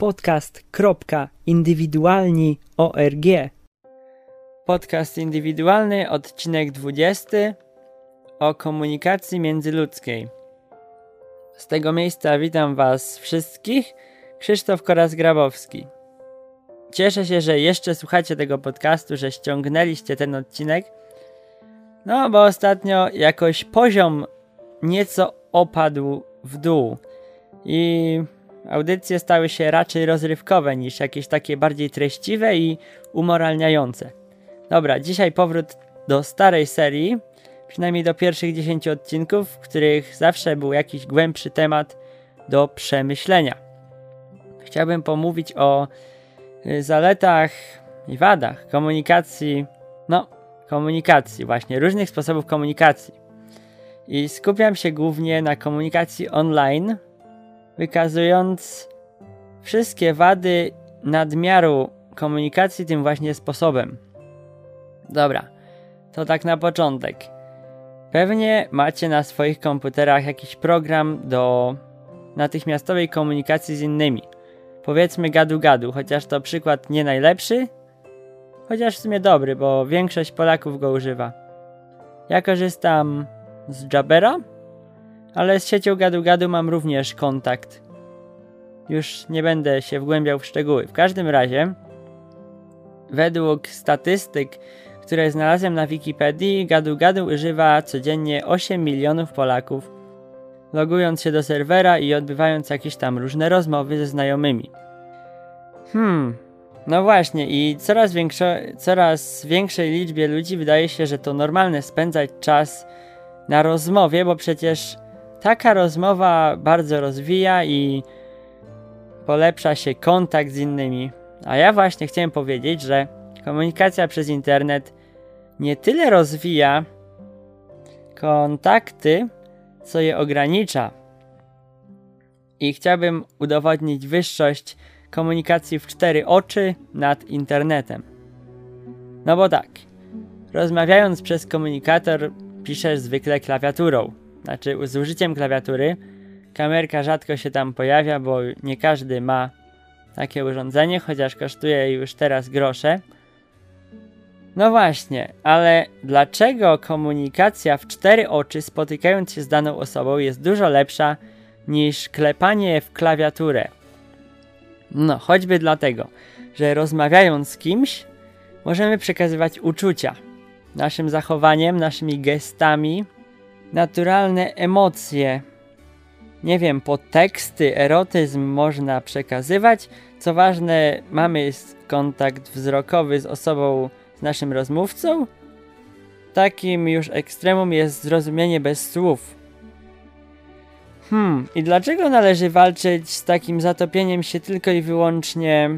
podcast.indywidualni.org. Podcast indywidualny, odcinek 20 o komunikacji międzyludzkiej. Z tego miejsca witam Was wszystkich, Krzysztof Koraz-Grabowski. Cieszę się, że jeszcze słuchacie tego podcastu, że ściągnęliście ten odcinek. No, bo ostatnio jakoś poziom nieco opadł w dół i audycje stały się raczej rozrywkowe niż jakieś takie bardziej treściwe i umoralniające. Dobra, dzisiaj powrót do starej serii, przynajmniej do pierwszych 10 odcinków, w których zawsze był jakiś głębszy temat do przemyślenia. Chciałbym pomówić o y, zaletach i wadach komunikacji, no, komunikacji, właśnie różnych sposobów komunikacji. I skupiam się głównie na komunikacji online, wykazując wszystkie wady nadmiaru komunikacji tym właśnie sposobem. Dobra, to tak na początek. Pewnie macie na swoich komputerach jakiś program do natychmiastowej komunikacji z innymi. Powiedzmy gadu-gadu, chociaż to przykład nie najlepszy, chociaż w sumie dobry, bo większość Polaków go używa. Ja korzystam z Jabera, ale z siecią gadu-gadu mam również kontakt. Już nie będę się wgłębiał w szczegóły. W każdym razie, według statystyk, które znalazłem na Wikipedii, gadu-gadu używa codziennie 8 milionów Polaków, logując się do serwera i odbywając jakieś tam różne rozmowy ze znajomymi. Hmm, no właśnie, i coraz, większo, coraz większej liczbie ludzi wydaje się, że to normalne spędzać czas na rozmowie, bo przecież taka rozmowa bardzo rozwija i polepsza się kontakt z innymi. A ja właśnie chciałem powiedzieć, że komunikacja przez internet nie tyle rozwija kontakty, co je ogranicza. I chciałbym udowodnić wyższość komunikacji w cztery oczy nad internetem. No bo tak, rozmawiając przez komunikator, piszesz zwykle klawiaturą, znaczy z użyciem klawiatury. Kamerka rzadko się tam pojawia, bo nie każdy ma takie urządzenie, chociaż kosztuje już teraz grosze. No właśnie, ale dlaczego komunikacja w cztery oczy spotykając się z daną osobą jest dużo lepsza niż klepanie w klawiaturę? No, choćby dlatego, że rozmawiając z kimś, możemy przekazywać uczucia. Naszym zachowaniem, naszymi gestami, naturalne emocje. Nie wiem, podteksty, erotyzm można przekazywać. Co ważne, mamy kontakt wzrokowy z osobą, z naszym rozmówcą. Takim już ekstremum jest zrozumienie bez słów. Hmm, i dlaczego należy walczyć z takim zatopieniem się tylko i wyłącznie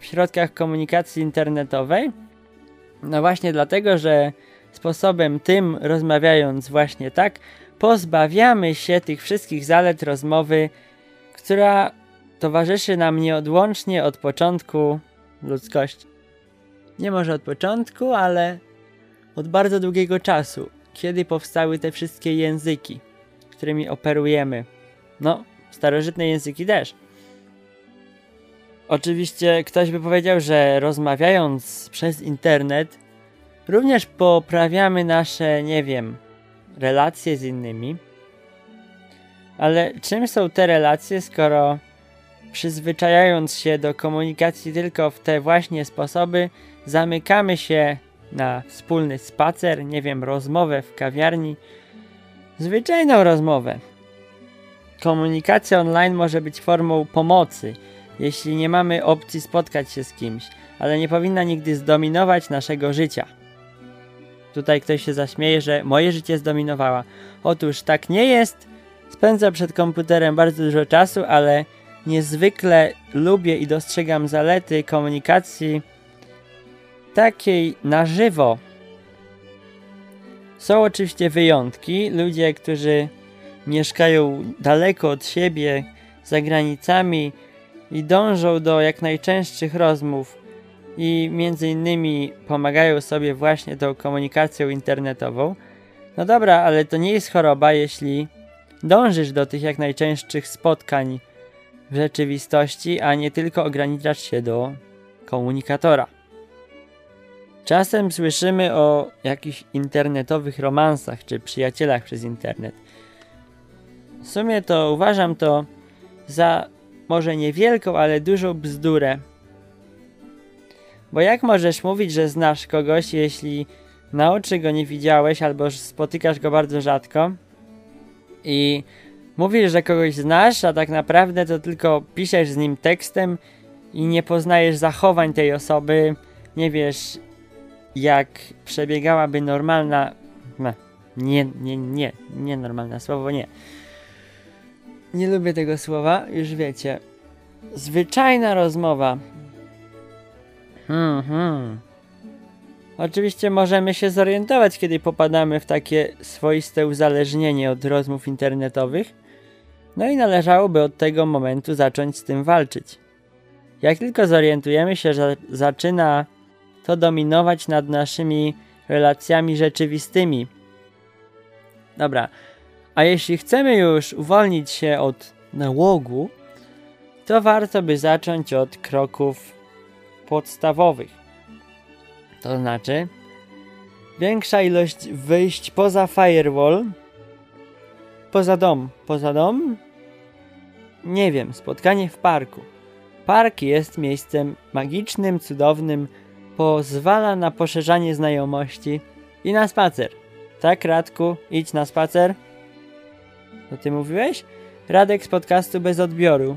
w środkach komunikacji internetowej? No właśnie dlatego, że sposobem tym, rozmawiając właśnie tak, pozbawiamy się tych wszystkich zalet rozmowy, która towarzyszy nam nieodłącznie od początku ludzkości. Nie może od początku, ale od bardzo długiego czasu, kiedy powstały te wszystkie języki którymi operujemy. No, starożytne języki też. Oczywiście ktoś by powiedział, że rozmawiając przez internet również poprawiamy nasze, nie wiem, relacje z innymi. Ale czym są te relacje, skoro przyzwyczajając się do komunikacji tylko w te właśnie sposoby, zamykamy się na wspólny spacer, nie wiem, rozmowę w kawiarni, zwyczajną rozmowę. Komunikacja online może być formą pomocy, jeśli nie mamy opcji spotkać się z kimś, ale nie powinna nigdy zdominować naszego życia. Tutaj ktoś się zaśmieje, że moje życie zdominowała. Otóż tak nie jest. Spędzam przed komputerem bardzo dużo czasu, ale niezwykle lubię i dostrzegam zalety komunikacji takiej na żywo, są oczywiście wyjątki, ludzie, którzy mieszkają daleko od siebie, za granicami i dążą do jak najczęstszych rozmów i między innymi pomagają sobie właśnie tą komunikacją internetową. No dobra, ale to nie jest choroba, jeśli dążysz do tych jak najczęstszych spotkań w rzeczywistości, a nie tylko ograniczać się do komunikatora. Czasem słyszymy o jakichś internetowych romansach czy przyjacielach przez internet. W sumie to uważam to za może niewielką, ale dużą bzdurę. Bo jak możesz mówić, że znasz kogoś, jeśli na oczy go nie widziałeś albo spotykasz go bardzo rzadko i mówisz, że kogoś znasz, a tak naprawdę to tylko piszesz z nim tekstem i nie poznajesz zachowań tej osoby, nie wiesz jak przebiegałaby normalna. Nie, nie, nie, nie normalne słowo, nie. Nie lubię tego słowa, już wiecie. Zwyczajna rozmowa. Hmm, hmm. Oczywiście możemy się zorientować, kiedy popadamy w takie swoiste uzależnienie od rozmów internetowych. No i należałoby od tego momentu zacząć z tym walczyć. Jak tylko zorientujemy się, że zaczyna to dominować nad naszymi relacjami rzeczywistymi. Dobra, a jeśli chcemy już uwolnić się od nałogu, to warto by zacząć od kroków podstawowych. To znaczy, większa ilość wyjść poza firewall, poza dom, poza dom? Nie wiem, spotkanie w parku. Park jest miejscem magicznym, cudownym, pozwala na poszerzanie znajomości i na spacer. Tak, Radku, idź na spacer. Co ty mówiłeś? Radek z podcastu bez odbioru.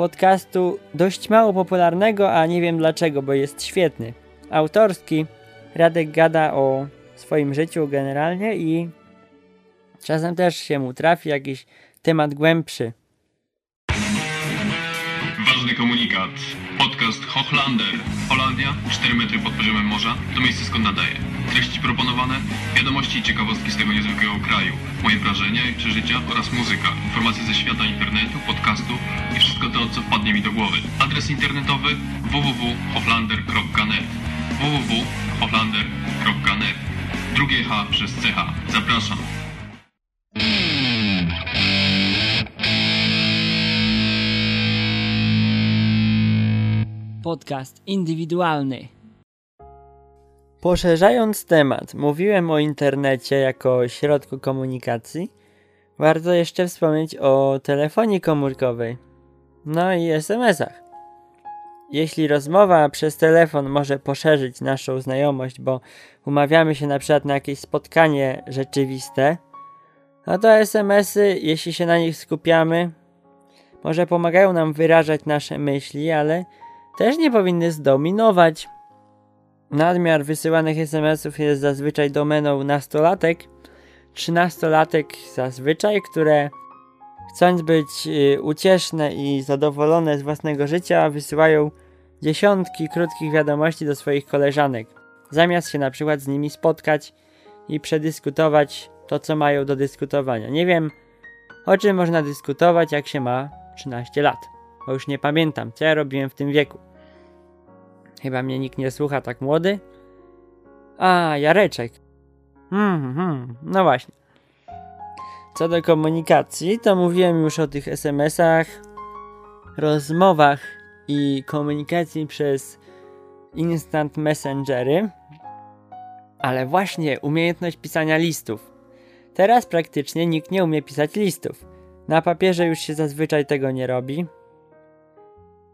Podcastu dość mało popularnego, a nie wiem dlaczego, bo jest świetny. Autorski. Radek gada o swoim życiu generalnie i czasem też się mu trafi jakiś temat głębszy. Ważny komunikat. Podcast Hochlander. Holandia, 4 metry pod poziomem morza, to miejsce skąd nadaje. Treści proponowane, wiadomości i ciekawostki z tego niezwykłego kraju, moje wrażenia i przeżycia oraz muzyka, informacje ze świata internetu, podcastu i wszystko to, co wpadnie mi do głowy. Adres internetowy www.hochlander.net www.hochlander.net Drugie H przez CH. Zapraszam. Podcast indywidualny. Poszerzając temat, mówiłem o internecie jako środku komunikacji. Warto jeszcze wspomnieć o telefonii komórkowej. No i SMS-ach. Jeśli rozmowa przez telefon może poszerzyć naszą znajomość, bo umawiamy się na przykład na jakieś spotkanie rzeczywiste, no to SMS-y, jeśli się na nich skupiamy, może pomagają nam wyrażać nasze myśli, ale też nie powinny zdominować. Nadmiar wysyłanych SMS-ów jest zazwyczaj domeną nastolatek, trzynastolatek zazwyczaj, które chcąc być y, ucieszne i zadowolone z własnego życia, wysyłają dziesiątki krótkich wiadomości do swoich koleżanek, zamiast się na przykład z nimi spotkać i przedyskutować to, co mają do dyskutowania. Nie wiem, o czym można dyskutować, jak się ma 13 lat. Bo już nie pamiętam, co ja robiłem w tym wieku. Chyba mnie nikt nie słucha tak młody. A, Jareczek. Hmm, hmm, no właśnie. Co do komunikacji, to mówiłem już o tych SMS-ach, rozmowach i komunikacji przez instant messengery, ale właśnie umiejętność pisania listów. Teraz praktycznie nikt nie umie pisać listów. Na papierze już się zazwyczaj tego nie robi.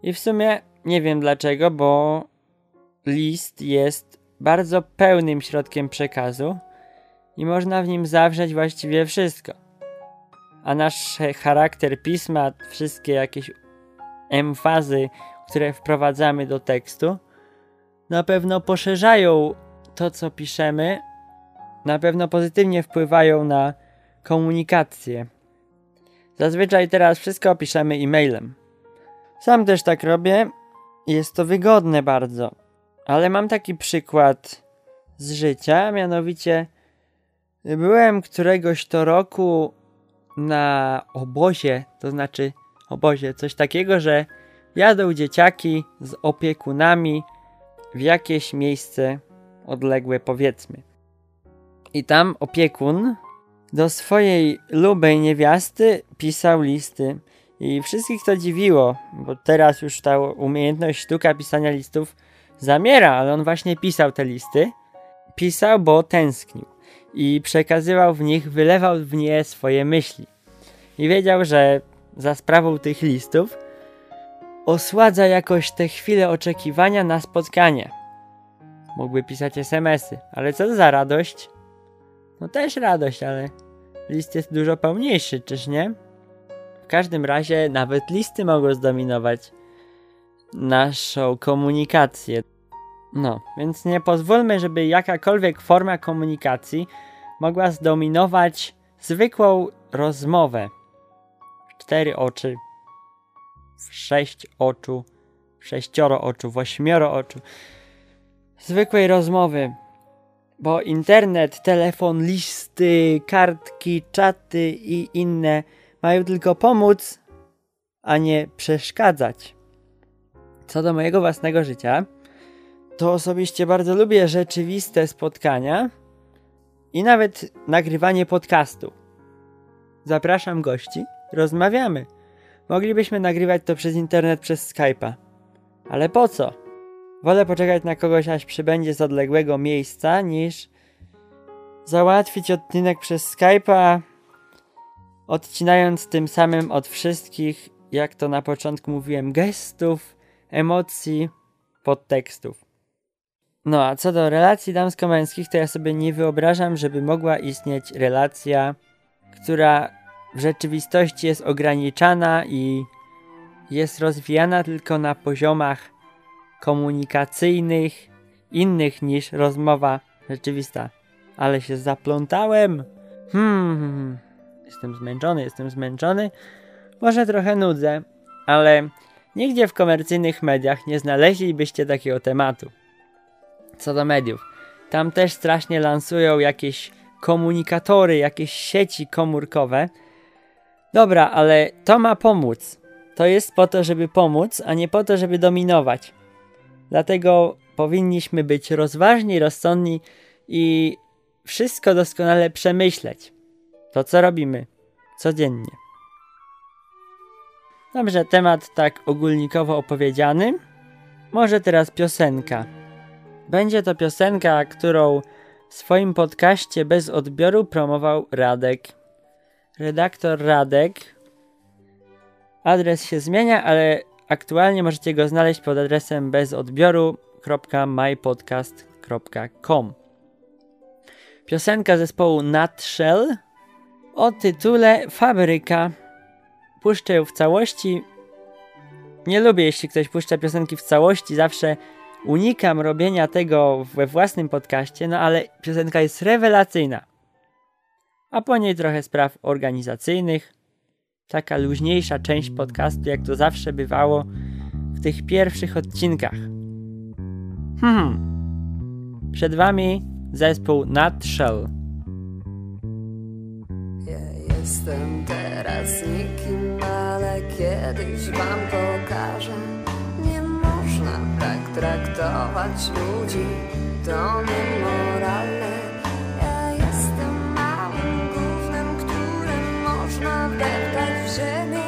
I w sumie nie wiem dlaczego, bo list jest bardzo pełnym środkiem przekazu i można w nim zawrzeć właściwie wszystko. A nasz charakter pisma, wszystkie jakieś emfazy, które wprowadzamy do tekstu, na pewno poszerzają to, co piszemy, na pewno pozytywnie wpływają na komunikację. Zazwyczaj teraz wszystko piszemy e-mailem. Sam też tak robię. Jest to wygodne bardzo. Ale mam taki przykład z życia, mianowicie byłem któregoś to roku na obozie, to znaczy obozie, coś takiego, że jadą dzieciaki z opiekunami w jakieś miejsce odległe powiedzmy. I tam opiekun do swojej lubej niewiasty pisał listy I wszystkich to dziwiło, bo teraz już ta umiejętność sztuka pisania listów zamiera, ale on właśnie pisał te listy. Pisał, bo tęsknił i przekazywał w nich, wylewał w nie swoje myśli. I wiedział, że za sprawą tych listów osładza jakoś te chwile oczekiwania na spotkanie. Mógłby pisać SMS-y, ale co za radość? No też radość, ale list jest dużo pełniejszy, czyż nie? W każdym razie nawet listy mogą zdominować naszą komunikację. No, więc nie pozwólmy, żeby jakakolwiek forma komunikacji mogła zdominować zwykłą rozmowę. Cztery oczy, w sześć oczu, w sześcioro oczu, w ośmioro oczu. Zwykłej rozmowy. Bo internet, telefon, listy, kartki, czaty i inne mają tylko pomóc, a nie przeszkadzać. Co do mojego własnego życia, to osobiście bardzo lubię rzeczywiste spotkania i nawet nagrywanie podcastu. Zapraszam gości, rozmawiamy. Moglibyśmy nagrywać to przez internet, przez Skype'a. Ale po co? Wolę poczekać na kogoś, aż przybędzie z odległego miejsca, niż załatwić odcinek przez Skype'a, odcinając tym samym od wszystkich, jak to na początku mówiłem, gestów, emocji, podtekstów. No a co do relacji damsko-męskich, to ja sobie nie wyobrażam, żeby mogła istnieć relacja, która w rzeczywistości jest ograniczana i jest rozwijana tylko na poziomach komunikacyjnych, innych niż rozmowa rzeczywista. Ale się zaplątałem. Hmm, jestem zmęczony, jestem zmęczony. Może trochę nudzę, ale nigdzie w komercyjnych mediach nie znaleźlibyście takiego tematu co do mediów. Tam też strasznie lansują jakieś komunikatory, jakieś sieci komórkowe. Dobra, ale to ma pomóc. To jest po to, żeby pomóc, a nie po to, żeby dominować. Dlatego powinniśmy być rozważni, rozsądni i wszystko doskonale przemyśleć. To, co robimy codziennie. Dobrze, temat tak ogólnikowo opowiedziany. Może teraz piosenka. Będzie to piosenka, którą w swoim podcaście bez odbioru promował Radek. Redaktor Radek. Adres się zmienia, ale aktualnie możecie go znaleźć pod adresem bezodbioru.mypodcast.com. Piosenka zespołu Nutshell o tytule Fabryka. Puszczę ją w całości. Nie lubię, jeśli ktoś puszcza piosenki w całości, zawsze unikam robienia tego we własnym podcaście, no ale piosenka jest rewelacyjna. A po niej trochę spraw organizacyjnych. Taka luźniejsza część podcastu, jak to zawsze bywało w tych pierwszych odcinkach. Hmm. Przed wami zespół Nutshell. Ja jestem teraz ale kiedyś wam pokażę traktować ludzi to niemoralne. Ja jestem małym gównem, które można wdeptać w ziemię.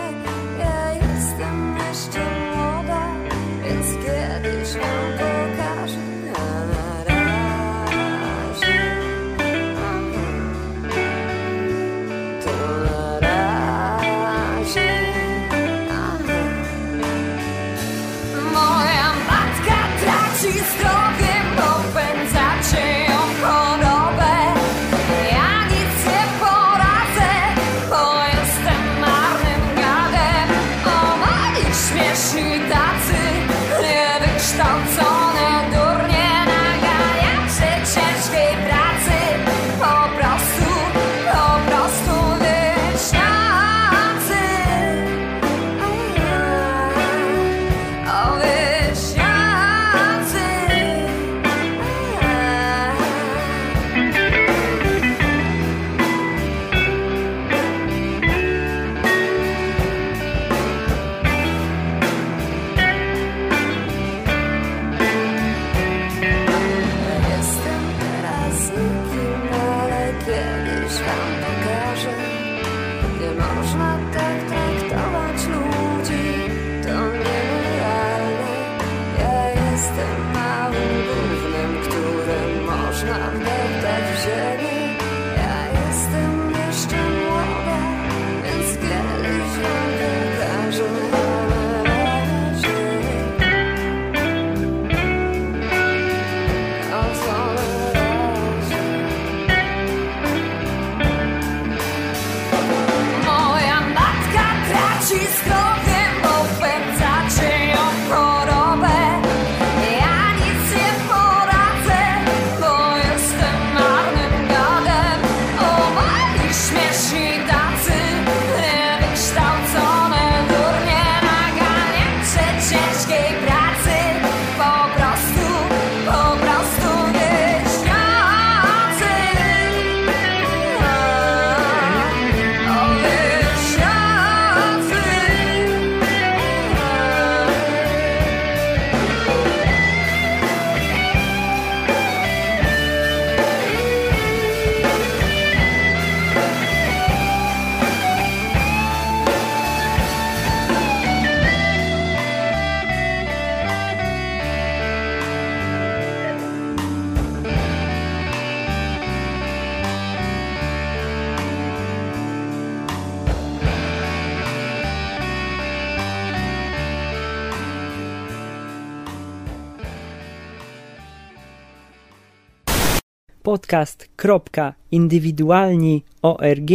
podcast.indywidualni.org.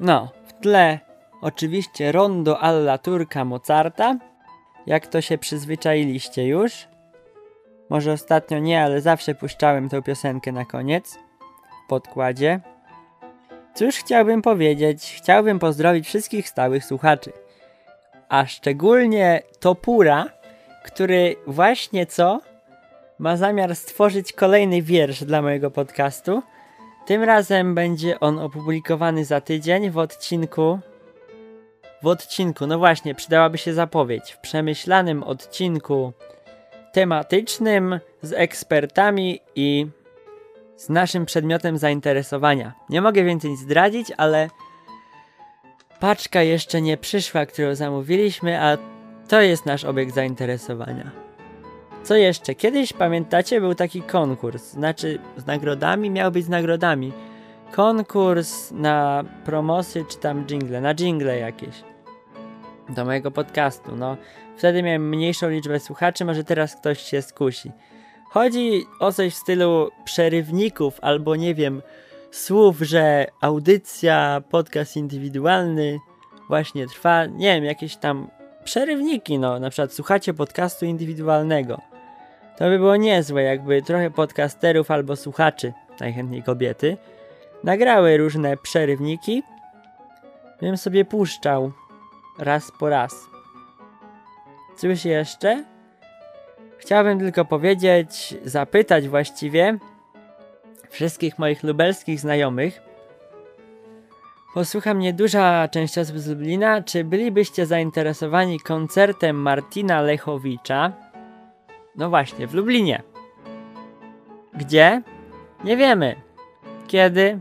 No, w tle oczywiście rondo alla turka Mozarta, jak to się przyzwyczailiście już. Może ostatnio nie, ale zawsze puszczałem tę piosenkę na koniec, w podkładzie. Cóż chciałbym powiedzieć? Chciałbym pozdrowić wszystkich stałych słuchaczy. A szczególnie Topura, który właśnie co ma zamiar stworzyć kolejny wiersz dla mojego podcastu. Tym razem będzie on opublikowany za tydzień w odcinku. W odcinku, no właśnie, przydałaby się zapowiedź. W przemyślanym odcinku tematycznym z ekspertami i z naszym przedmiotem zainteresowania. Nie mogę więcej zdradzić, ale paczka jeszcze nie przyszła, którą zamówiliśmy, a to jest nasz obiekt zainteresowania. Co jeszcze? Kiedyś, pamiętacie, był taki konkurs, znaczy z nagrodami, miał być z nagrodami. Konkurs na promosy czy tam jingle, na jingle jakieś. Do mojego podcastu, no. Wtedy miałem mniejszą liczbę słuchaczy, może teraz ktoś się skusi. Chodzi o coś w stylu przerywników albo nie wiem, słów, że audycja, podcast indywidualny właśnie trwa, nie wiem, jakieś tam przerywniki, no, na przykład słuchacie podcastu indywidualnego. To by było niezłe, jakby trochę podcasterów albo słuchaczy, najchętniej kobiety, nagrały różne przerywniki, bym sobie puszczał raz po raz. Cóż jeszcze? Chciałbym tylko powiedzieć, zapytać właściwie wszystkich moich lubelskich znajomych. Posłucha mnie duża część osób z Lublina. Czy bylibyście zainteresowani koncertem Martina Lechowicza? No właśnie, w Lublinie. Gdzie? Nie wiemy. Kiedy?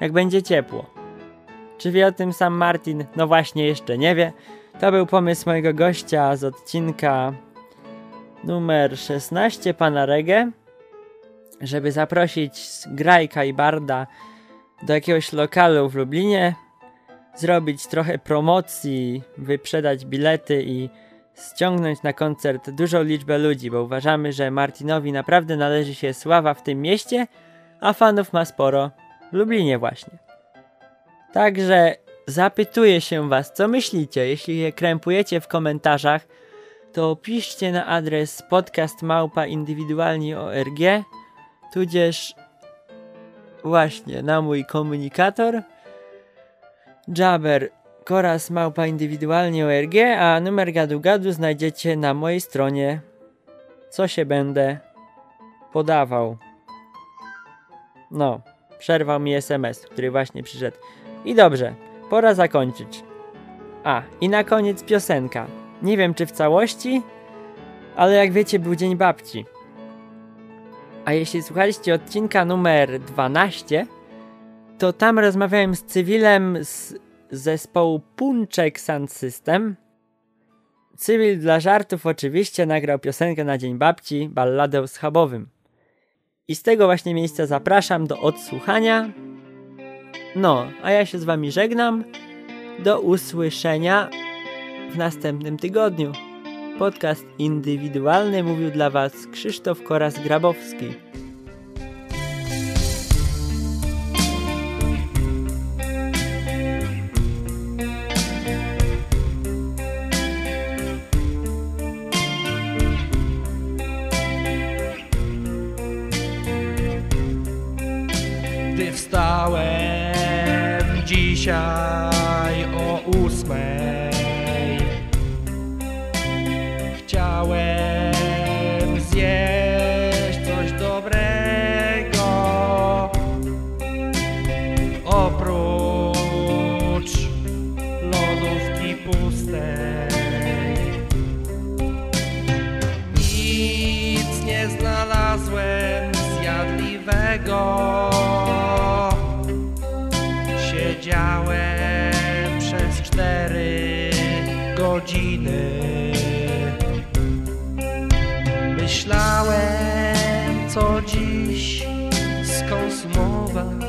Jak będzie ciepło. Czy wie o tym sam Martin? No właśnie, jeszcze nie wie. To był pomysł mojego gościa z odcinka numer 16 pana Regę, żeby zaprosić Grajka i Barda do jakiegoś lokalu w Lublinie, zrobić trochę promocji, wyprzedać bilety i ściągnąć na koncert dużą liczbę ludzi, bo uważamy, że Martinowi naprawdę należy się sława w tym mieście, a fanów ma sporo w Lublinie właśnie. Także zapytuję się was, co myślicie, jeśli je krępujecie w komentarzach, to piszcie na adres podcastmałpaindywidualni.org tudzież właśnie na mój komunikator Jabber Koras małpa indywidualnie ORG, a numer gadu gadu znajdziecie na mojej stronie, co się będę podawał. No, przerwał mi SMS, który właśnie przyszedł. I dobrze, pora zakończyć. A, i na koniec piosenka. Nie wiem czy w całości, ale jak wiecie był Dzień Babci. A jeśli słuchaliście odcinka numer 12, to tam rozmawiałem z cywilem z zespołu Punczek Sound System. Cywil dla żartów oczywiście nagrał piosenkę na Dzień Babci, balladę schabowym. I z tego właśnie miejsca zapraszam do odsłuchania. No, a ja się z wami żegnam. Do usłyszenia w następnym tygodniu. Podcast indywidualny mówił dla Was Krzysztof Koras-Grabowski. Cztery godziny. Myślałem co dziś skonsumować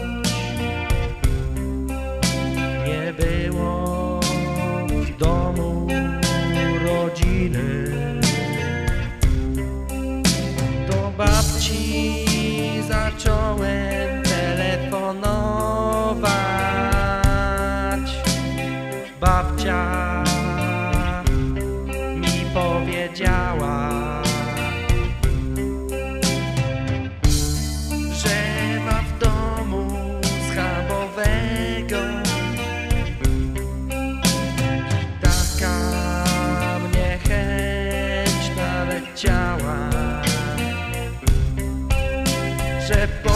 ciała. Że po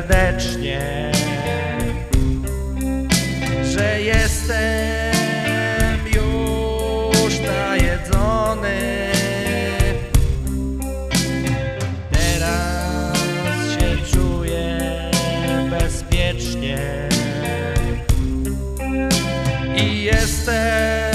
serdecznie, że jestem już najedzony. Teraz się czuję bezpiecznie i jestem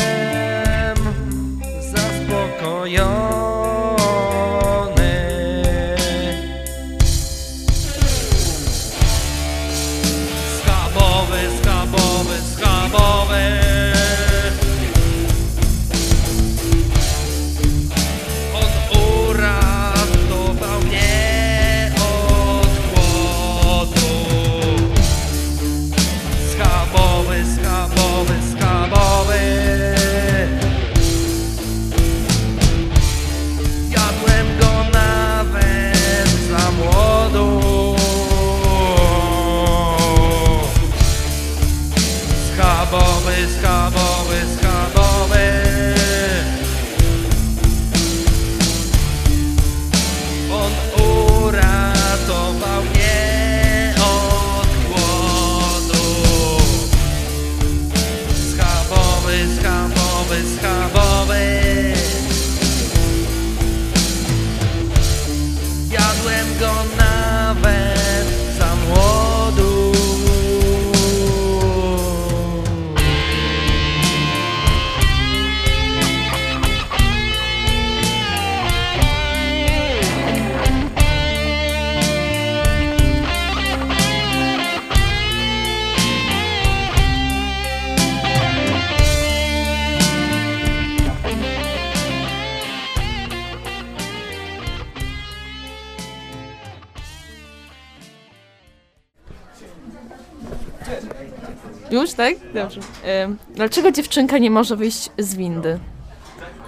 Już, tak? Dobrze. Ym, dlaczego dziewczynka nie może wyjść z windy?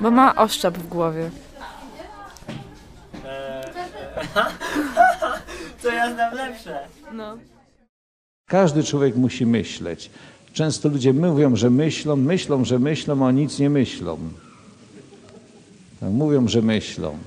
Bo ma oszczep w głowie. To ja znam lepsze. No. Każdy człowiek musi myśleć. Często ludzie mówią, że myślą, myślą, że myślą, a nic nie myślą. Tak, mówią, że myślą.